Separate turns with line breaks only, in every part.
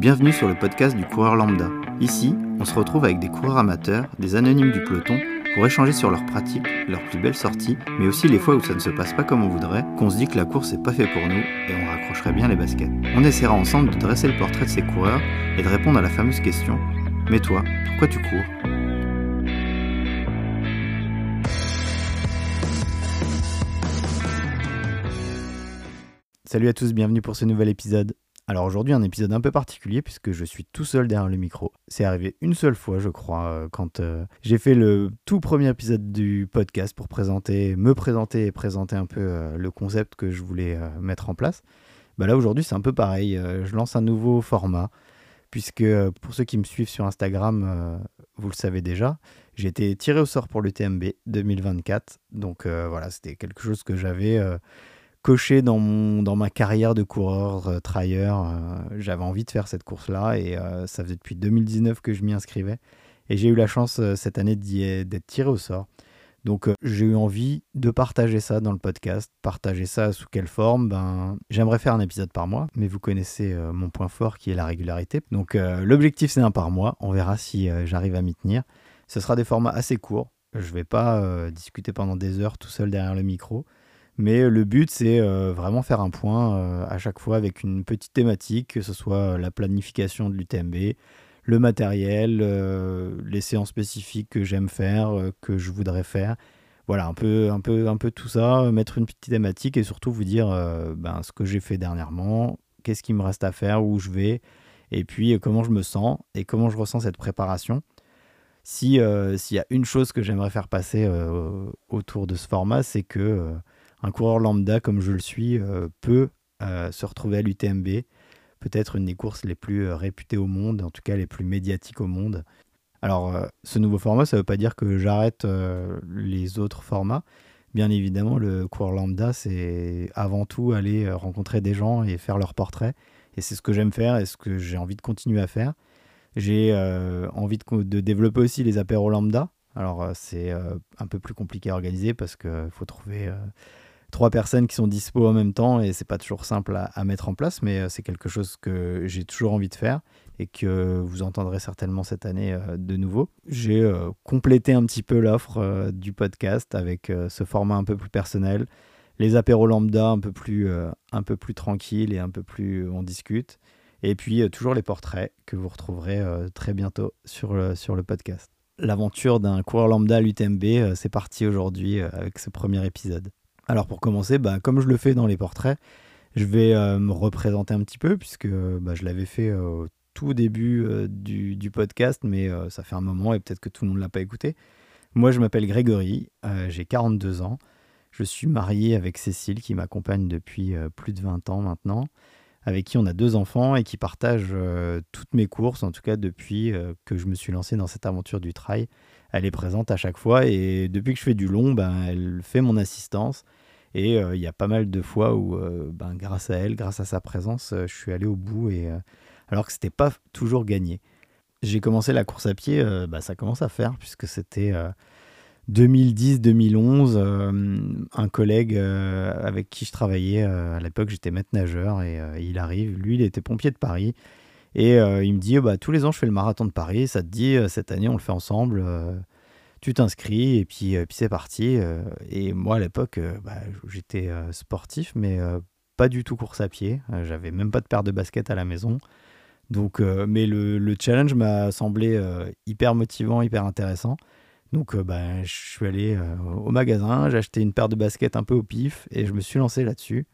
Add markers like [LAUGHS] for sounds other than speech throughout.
Bienvenue sur le podcast du coureur lambda. Ici, on se retrouve avec des coureurs amateurs, des anonymes du peloton, pour échanger sur leurs pratiques, leurs plus belles sorties, mais aussi les fois où ça ne se passe pas comme on voudrait, qu'on se dit que la course n'est pas fait pour nous et on raccrocherait bien les baskets. On essaiera ensemble de dresser le portrait de ces coureurs et de répondre à la fameuse question Mais toi, pourquoi tu cours? Salut à tous, bienvenue pour ce nouvel épisode. Alors aujourd'hui un épisode un peu particulier puisque je suis tout seul derrière le micro. C'est arrivé une seule fois je crois euh, quand euh, j'ai fait le tout premier épisode du podcast pour présenter, me présenter et présenter un peu euh, le concept que je voulais mettre en place. Bah là aujourd'hui c'est un peu pareil, je lance un nouveau format puisque pour ceux qui me suivent sur Instagram, vous le savez déjà, j'ai été tiré au sort pour l'UTMB 2024. Donc voilà, c'était quelque chose que j'avais coché dans, mon, dans ma carrière de coureur, euh, trailleur. Euh, j'avais envie de faire cette course-là et euh, ça faisait depuis 2019 que je m'y inscrivais. Et j'ai eu la chance cette année d'être tiré au sort. Donc j'ai eu envie de partager ça dans le podcast. Partager ça sous quelle forme? Ben, J'aimerais faire un épisode par mois, mais vous connaissez mon point fort qui est la régularité. Donc l'objectif c'est un par mois. On verra si j'arrive à m'y tenir. Ce sera des formats assez courts. Je ne vais pas discuter pendant des heures tout seul derrière le micro. Mais le but, c'est euh, vraiment faire un point euh, à chaque fois avec une petite thématique, que ce soit euh, la planification de l'UTMB, le matériel, les séances spécifiques que j'aime faire, que je voudrais faire. Voilà, un peu, un, peu, un peu tout ça, mettre une petite thématique et surtout vous dire ben, ce que j'ai fait dernièrement, qu'est-ce qui me reste à faire, où je vais, et puis comment je me sens et comment je ressens cette préparation. S'il y a une chose que j'aimerais faire passer autour de ce format, c'est que un coureur lambda comme je le suis euh, peut euh, se retrouver à l'UTMB, peut-être une des courses les plus euh, réputées au monde, en tout cas les plus médiatiques au monde. Alors, ce nouveau format, ça ne veut pas dire que j'arrête les autres formats. Bien évidemment, le coureur lambda, c'est avant tout aller rencontrer des gens et faire leur portrait. Et c'est ce que j'aime faire et ce que j'ai envie de continuer à faire. J'ai envie de, de, développer aussi les apéros lambda. Alors, c'est un peu plus compliqué à organiser parce qu'il faut trouver trois personnes qui sont dispo en même temps et c'est pas toujours simple à, mettre en place, mais euh, c'est quelque chose que j'ai toujours envie de faire et que vous entendrez certainement cette année euh, de nouveau. J'ai euh, complété un petit peu l'offre du podcast avec ce format un peu plus personnel, les apéros lambda un peu plus, un peu plus tranquille et un peu plus on discute. Et puis toujours les portraits que vous retrouverez très bientôt sur le, sur le podcast. L'aventure d'un coureur lambda à l'UTMB, c'est parti aujourd'hui avec ce premier épisode. Alors pour commencer, bah, comme je le fais dans les portraits, je vais euh, me représenter un petit peu, puisque bah, je l'avais fait euh, au tout début euh, du, podcast, mais ça fait un moment et peut-être que tout le monde ne l'a pas écouté. Moi, je m'appelle Grégory, j'ai 42 ans. Je suis marié avec Cécile, qui m'accompagne depuis plus de 20 ans maintenant, avec qui on a deux enfants et qui partage toutes mes courses, en tout cas depuis que je me suis lancé dans cette aventure du trail. Elle est présente à chaque fois et depuis que je fais du long, ben, elle fait mon assistance et euh, il y a pas mal de fois où, euh, ben, grâce à elle, grâce à sa présence, euh, je suis allé au bout, et, alors que c'était pas toujours gagné. J'ai commencé la course à pied, bah, ça commence à faire, puisque c'était 2010-2011. un collègue avec qui je travaillais, à l'époque j'étais maître nageur, et il arrive, lui il était pompier de Paris, et il me dit, bah, tous les ans je fais le marathon de Paris, ça te dit, cette année on le fait ensemble tu t'inscris et puis, euh, c'est parti. Euh, et moi, à l'époque, euh, bah, j'étais sportif, mais pas du tout course à pied. J'avais même pas de paire de baskets à la maison. Donc, mais le, challenge m'a semblé hyper motivant, hyper intéressant. Donc, bah, je suis allé au magasin, j'ai acheté une paire de baskets un peu au pif et je me suis lancé là-dessus.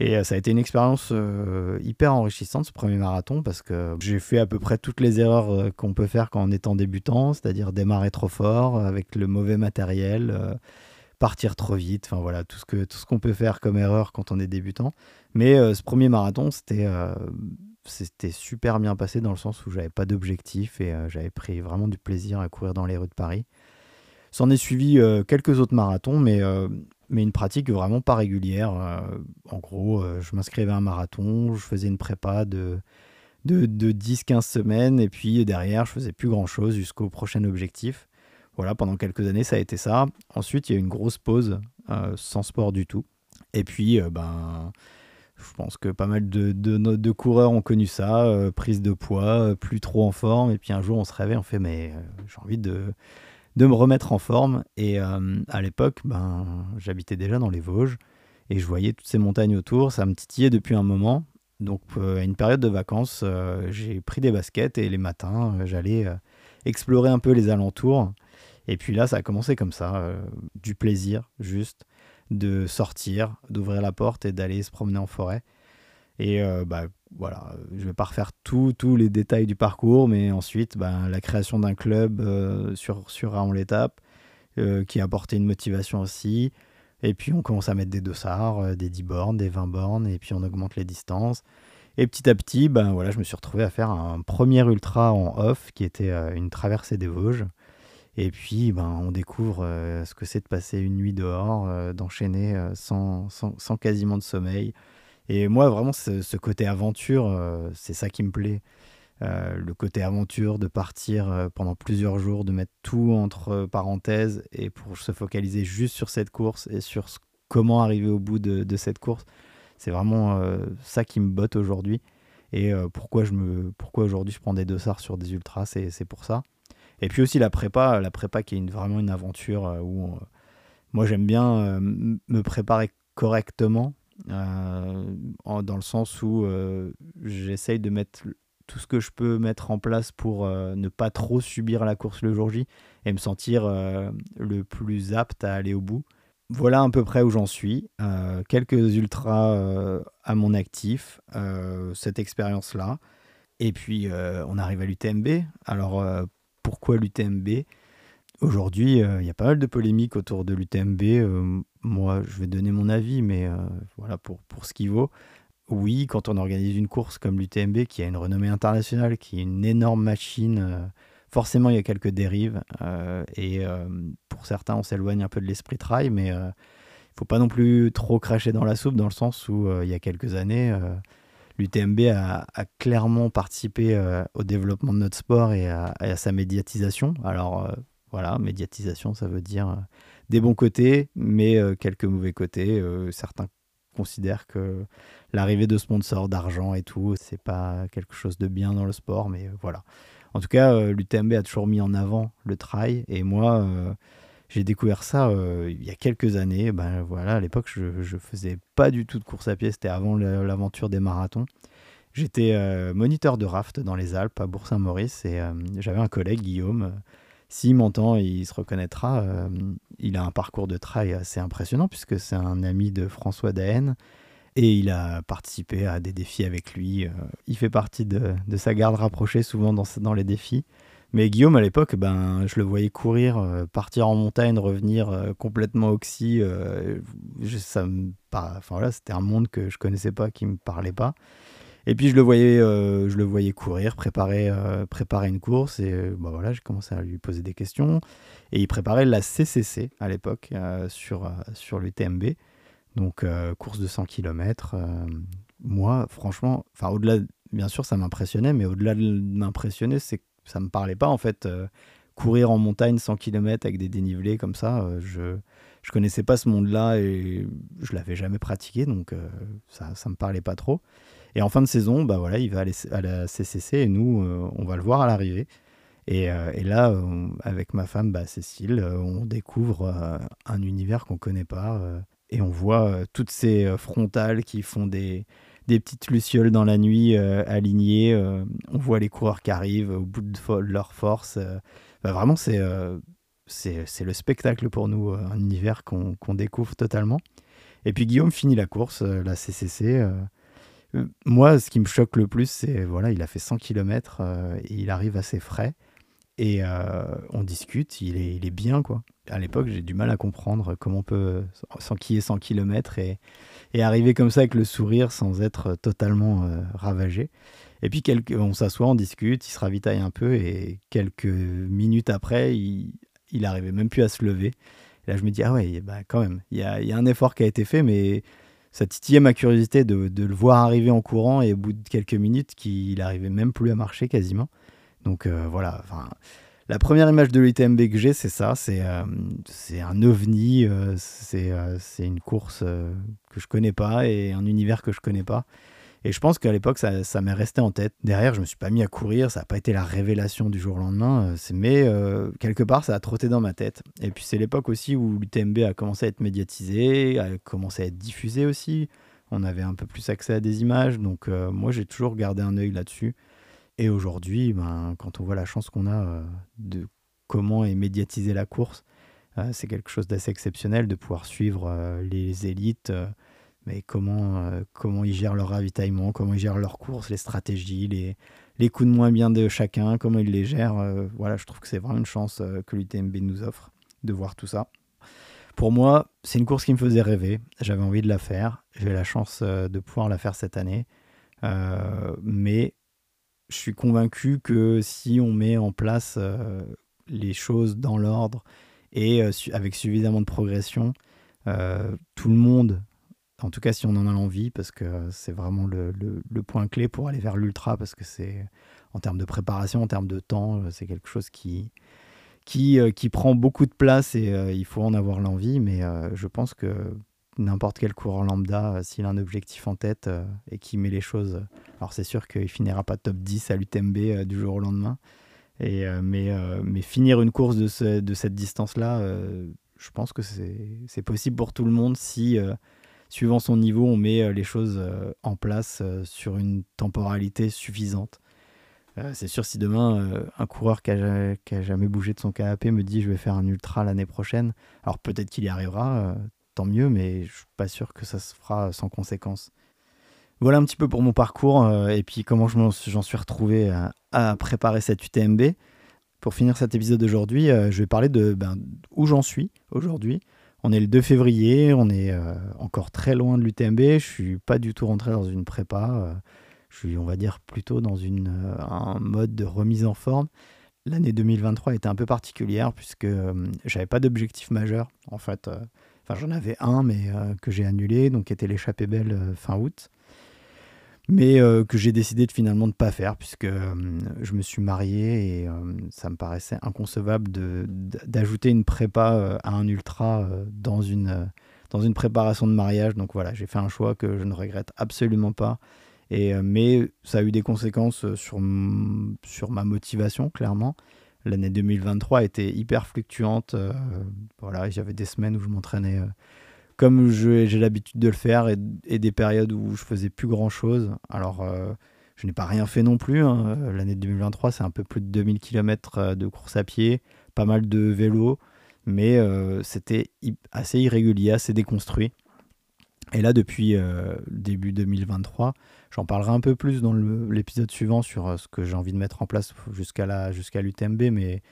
Et euh, ça a été une expérience euh, hyper enrichissante ce premier marathon parce que j'ai fait à peu près toutes les erreurs euh, qu'on peut faire quand on est en débutant, c'est-à-dire démarrer trop fort avec le mauvais matériel, partir trop vite, enfin voilà, tout ce que tout ce qu'on peut faire comme erreur quand on est débutant. Mais ce premier marathon, c'était c'était super bien passé dans le sens où j'avais pas d'objectif et j'avais pris vraiment du plaisir à courir dans les rues de Paris. S'en est suivi quelques autres marathons, mais mais une pratique vraiment pas régulière. Euh, en gros, euh, je m'inscrivais à un marathon, je faisais une prépa de, de, 10-15 semaines, et puis derrière, je faisais plus grand-chose jusqu'au prochain objectif. Voilà, pendant quelques années, ça a été ça. Ensuite, il y a eu une grosse pause, euh, sans sport du tout. Et puis, ben, Je pense que pas mal de, de, coureurs ont connu ça, prise de poids, plus trop en forme, et puis un jour on se réveille, on fait mais j'ai envie de, de me remettre en forme. Et à l'époque, ben, j'habitais déjà dans les Vosges, et je voyais toutes ces montagnes autour, ça me titillait depuis un moment. Donc à une période de vacances, j'ai pris des baskets et les matins, j'allais explorer un peu les alentours. Et puis là, ça a commencé comme ça, du plaisir juste de sortir, d'ouvrir la porte et d'aller se promener en forêt. Et euh, bah, voilà, je vais pas refaire tous les détails du parcours, mais ensuite, bah, la création d'un club euh, sur, sur Raon l'étape, euh, qui a apporté une motivation aussi. Et puis, on commence à mettre des dossards, des 10 bornes, des 20 bornes, et puis on augmente les distances. Et petit à petit, ben voilà, je me suis retrouvé à faire un premier ultra en off, qui était une traversée des Vosges. Et puis, ben, on découvre ce que c'est de passer une nuit dehors, d'enchaîner euh, sans, sans, quasiment de sommeil. Et moi, vraiment, ce, côté aventure, c'est ça qui me plaît. le côté aventure, de partir pendant plusieurs jours, de mettre tout entre parenthèses et pour se focaliser juste sur cette course et sur comment arriver au bout de, cette course. C'est vraiment ça qui me botte aujourd'hui. Et pourquoi, je me, pourquoi aujourd'hui je prends des dossards sur des ultras, c'est pour ça. Et puis aussi la prépa, la prépa qui est vraiment une aventure euh, où moi j'aime bien euh, me préparer correctement, euh, dans le sens où j'essaye de mettre tout ce que je peux mettre en place pour ne pas trop subir la course le jour J et me sentir le plus apte à aller au bout. Voilà à peu près où j'en suis. quelques ultras à mon actif, cette expérience-là. Et puis on arrive à l'UTMB. Alors pourquoi l'UTMB Aujourd'hui, euh, il y a pas mal de polémiques autour de l'UTMB. Euh, moi, je vais donner mon avis, mais euh, voilà pour, pour ce qui vaut. Oui, quand on organise une course comme l'UTMB, qui a une renommée internationale, qui est une énorme machine, forcément il y a quelques dérives. et pour certains, on s'éloigne un peu de l'esprit trail, mais il ne faut pas non plus trop cracher dans la soupe, dans le sens où il y a quelques années l'UTMB a, clairement participé euh, au développement de notre sport et à, sa médiatisation. Alors euh, voilà, médiatisation, ça veut dire euh, des bons côtés, mais quelques mauvais côtés. certains considèrent que l'arrivée de sponsors, d'argent et tout, c'est pas quelque chose de bien dans le sport, mais voilà. En tout cas, l'UTMB a toujours mis en avant le trail, et moi, j'ai découvert ça euh, il y a quelques années. Ben, voilà, à l'époque, je ne faisais pas du tout de course à pied. C'était avant l'aventure des marathons. J'étais euh, moniteur de raft dans les Alpes à Bourg-Saint-Maurice et euh, j'avais un collègue, Guillaume. S'il m'entend, il se reconnaîtra. il a un parcours de trail assez impressionnant puisque c'est un ami de François Daen et il a participé à des défis avec lui. il fait partie de, sa garde rapprochée souvent dans, les défis. Mais Guillaume, à l'époque, ben, je le voyais courir, euh, partir en montagne, revenir euh, complètement oxy. Euh, ça me, enfin, voilà, c'était un monde que je connaissais pas, qui me parlait pas. Et puis je le voyais, je le voyais courir, préparer, préparer une course. Et ben, voilà, j'ai commencé à lui poser des questions. Et il préparait la CCC à l'époque sur, sur l'UTMB. Donc course de 100 km. moi, franchement, au-delà, bien sûr, ça m'impressionnait, mais au-delà de m'impressionner, c'est ça me parlait pas en fait. Euh, courir en montagne 100 km avec des dénivelés comme ça, euh, je je connaissais pas ce monde-là et je l'avais jamais pratiqué, donc euh, ça ça me parlait pas trop. Et en fin de saison, bah voilà, il va aller à la CCC et nous, on va le voir à l'arrivée. Et, et, là, avec ma femme, bah, Cécile, on découvre un univers qu'on connaît pas et on voit toutes ces frontales qui font des, petites lucioles dans la nuit euh, alignées. Euh, on voit les coureurs qui arrivent au bout de, leur force. Euh. Bah, vraiment, c'est c'est le spectacle pour nous, un univers qu'on découvre totalement. Et puis Guillaume finit la course, la CCC. Moi, ce qui me choque le plus, c'est voilà, il a fait 100 km et il arrive assez frais. Et on discute, il est, il est bien, quoi. À l'époque, j'ai du mal à comprendre comment on peut s'enquiller 100 km et, et arriver comme ça avec le sourire sans être totalement euh, ravagé. Et puis on s'assoit, on discute, il se ravitaille un peu et quelques minutes après, il, il arrivait même plus à se lever. Et là, je me dis, ah ouais, bah quand même, il y a, y a, un effort qui a été fait, mais ça titillait ma curiosité de, le voir arriver en courant et au bout de quelques minutes, qu'il arrivait même plus à marcher quasiment. Donc euh, voilà, La première image de l'UTMB que j'ai, c'est ça, c'est c'est un ovni, c'est une course que je connais pas et un univers que je connais pas. Et je pense qu'à l'époque, ça, m'est resté en tête. Derrière, je me suis pas mis à courir, ça n'a pas été la révélation du jour au lendemain, mais quelque part, ça a trotté dans ma tête. Et puis, c'est l'époque aussi où l'UTMB a commencé à être médiatisé, a commencé à être diffusé aussi. On avait un peu plus accès à des images, donc moi, j'ai toujours gardé un œil là-dessus. Et aujourd'hui, ben, quand on voit la chance qu'on a euh, de comment est médiatisée la course, euh, c'est quelque chose d'assez exceptionnel de pouvoir suivre euh, les élites, mais comment, comment ils gèrent leur ravitaillement, comment ils gèrent leurs courses, les stratégies, les, les coups de moins bien de chacun, comment ils les gèrent. voilà, je trouve que c'est vraiment une chance que l'UTMB nous offre de voir tout ça. Pour moi, c'est une course qui me faisait rêver. J'avais envie de la faire. J'ai la chance de pouvoir la faire cette année. mais je suis convaincu que si on met en place euh, les choses dans l'ordre et euh, avec suffisamment de progression, euh, tout le monde, en tout cas si on en a l'envie, parce que c'est vraiment le, point clé pour aller vers l'ultra, parce que c'est en termes de préparation, en termes de temps, c'est quelque chose qui, qui, qui prend beaucoup de place et il faut en avoir l'envie, mais je pense que n'importe quel coureur lambda, euh, s'il a un objectif en tête euh, et qui met les choses. Euh, alors c'est sûr qu'il finira pas top 10 à l'UTMB du jour au lendemain. Et, mais, mais finir une course de, de cette distance-là, je pense que c'est possible pour tout le monde si, suivant son niveau, on met les choses en place sur une temporalité suffisante. c'est sûr, si demain, un coureur qui a, qui a, jamais bougé de son canapé me dit je vais faire un ultra l'année prochaine, alors peut-être qu'il y arrivera, tant mieux, mais je suis pas sûr que ça se fera sans conséquence. Voilà un petit peu pour mon parcours euh, et puis comment j'en suis retrouvé à, préparer cette UTMB. Pour finir cet épisode d'aujourd'hui, euh, je vais parler de ben, où j'en suis aujourd'hui. On est le 2 février, on est euh, encore très loin de l'UTMB. Je suis pas du tout rentré dans une prépa. je suis, on va dire, plutôt dans une, un mode de remise en forme. L'année 2023 était un peu particulière puisque j'avais pas d'objectif majeur. En fait, j'en avais un, mais euh, que j'ai annulé, donc était l'échappée belle euh, fin août. Mais euh, que j'ai décidé de finalement de pas faire, puisque je me suis marié et ça me paraissait inconcevable d'ajouter une prépa à un ultra dans, une, dans une préparation de mariage. Donc voilà, j'ai fait un choix que je ne regrette absolument pas. Et, mais ça a eu des conséquences sur, sur ma motivation, clairement l'année 2023 était hyper fluctuante. Euh, voilà, j'avais des semaines où je m'entraînais euh, comme j'ai l'habitude de le faire et, des périodes où je faisais plus grand chose. Alors, euh, je n'ai pas rien fait non plus. Hein. L'année 2023, c'est un peu plus de 2000 km de course à pied, pas mal de vélo, mais c'était assez irrégulier, assez déconstruit. Et là, depuis début 2023, J'en parlerai un peu plus dans l'épisode suivant sur euh, ce que j'ai envie de mettre en place jusqu'à jusqu'à l'UTMB, mais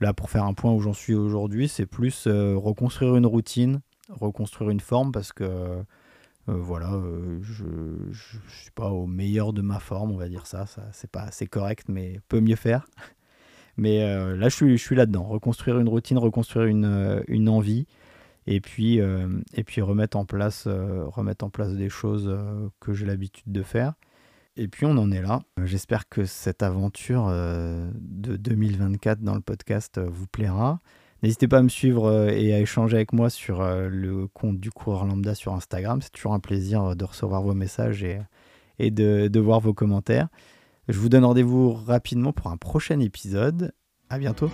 là, pour faire un point où j'en suis aujourd'hui, c'est plus euh, reconstruire une routine, reconstruire une forme, parce que euh, voilà, je ne suis pas au meilleur de ma forme, on va dire ça. ça c'est pas assez correct, mais peut mieux faire. [LAUGHS] Mais là, je suis, je suis là-dedans. Reconstruire une routine, reconstruire une, une envie et puis, euh, et puis remettre, en place, euh, remettre en place des choses euh, que j'ai l'habitude de faire. Et puis on en est là. J'espère que cette aventure de 2024 dans le podcast vous plaira. N'hésitez pas à me suivre et à échanger avec moi sur le compte du coureur lambda sur Instagram. C'est toujours un plaisir de recevoir vos messages et, et de, de voir vos commentaires. Je vous donne rendez-vous rapidement pour un prochain épisode. À bientôt.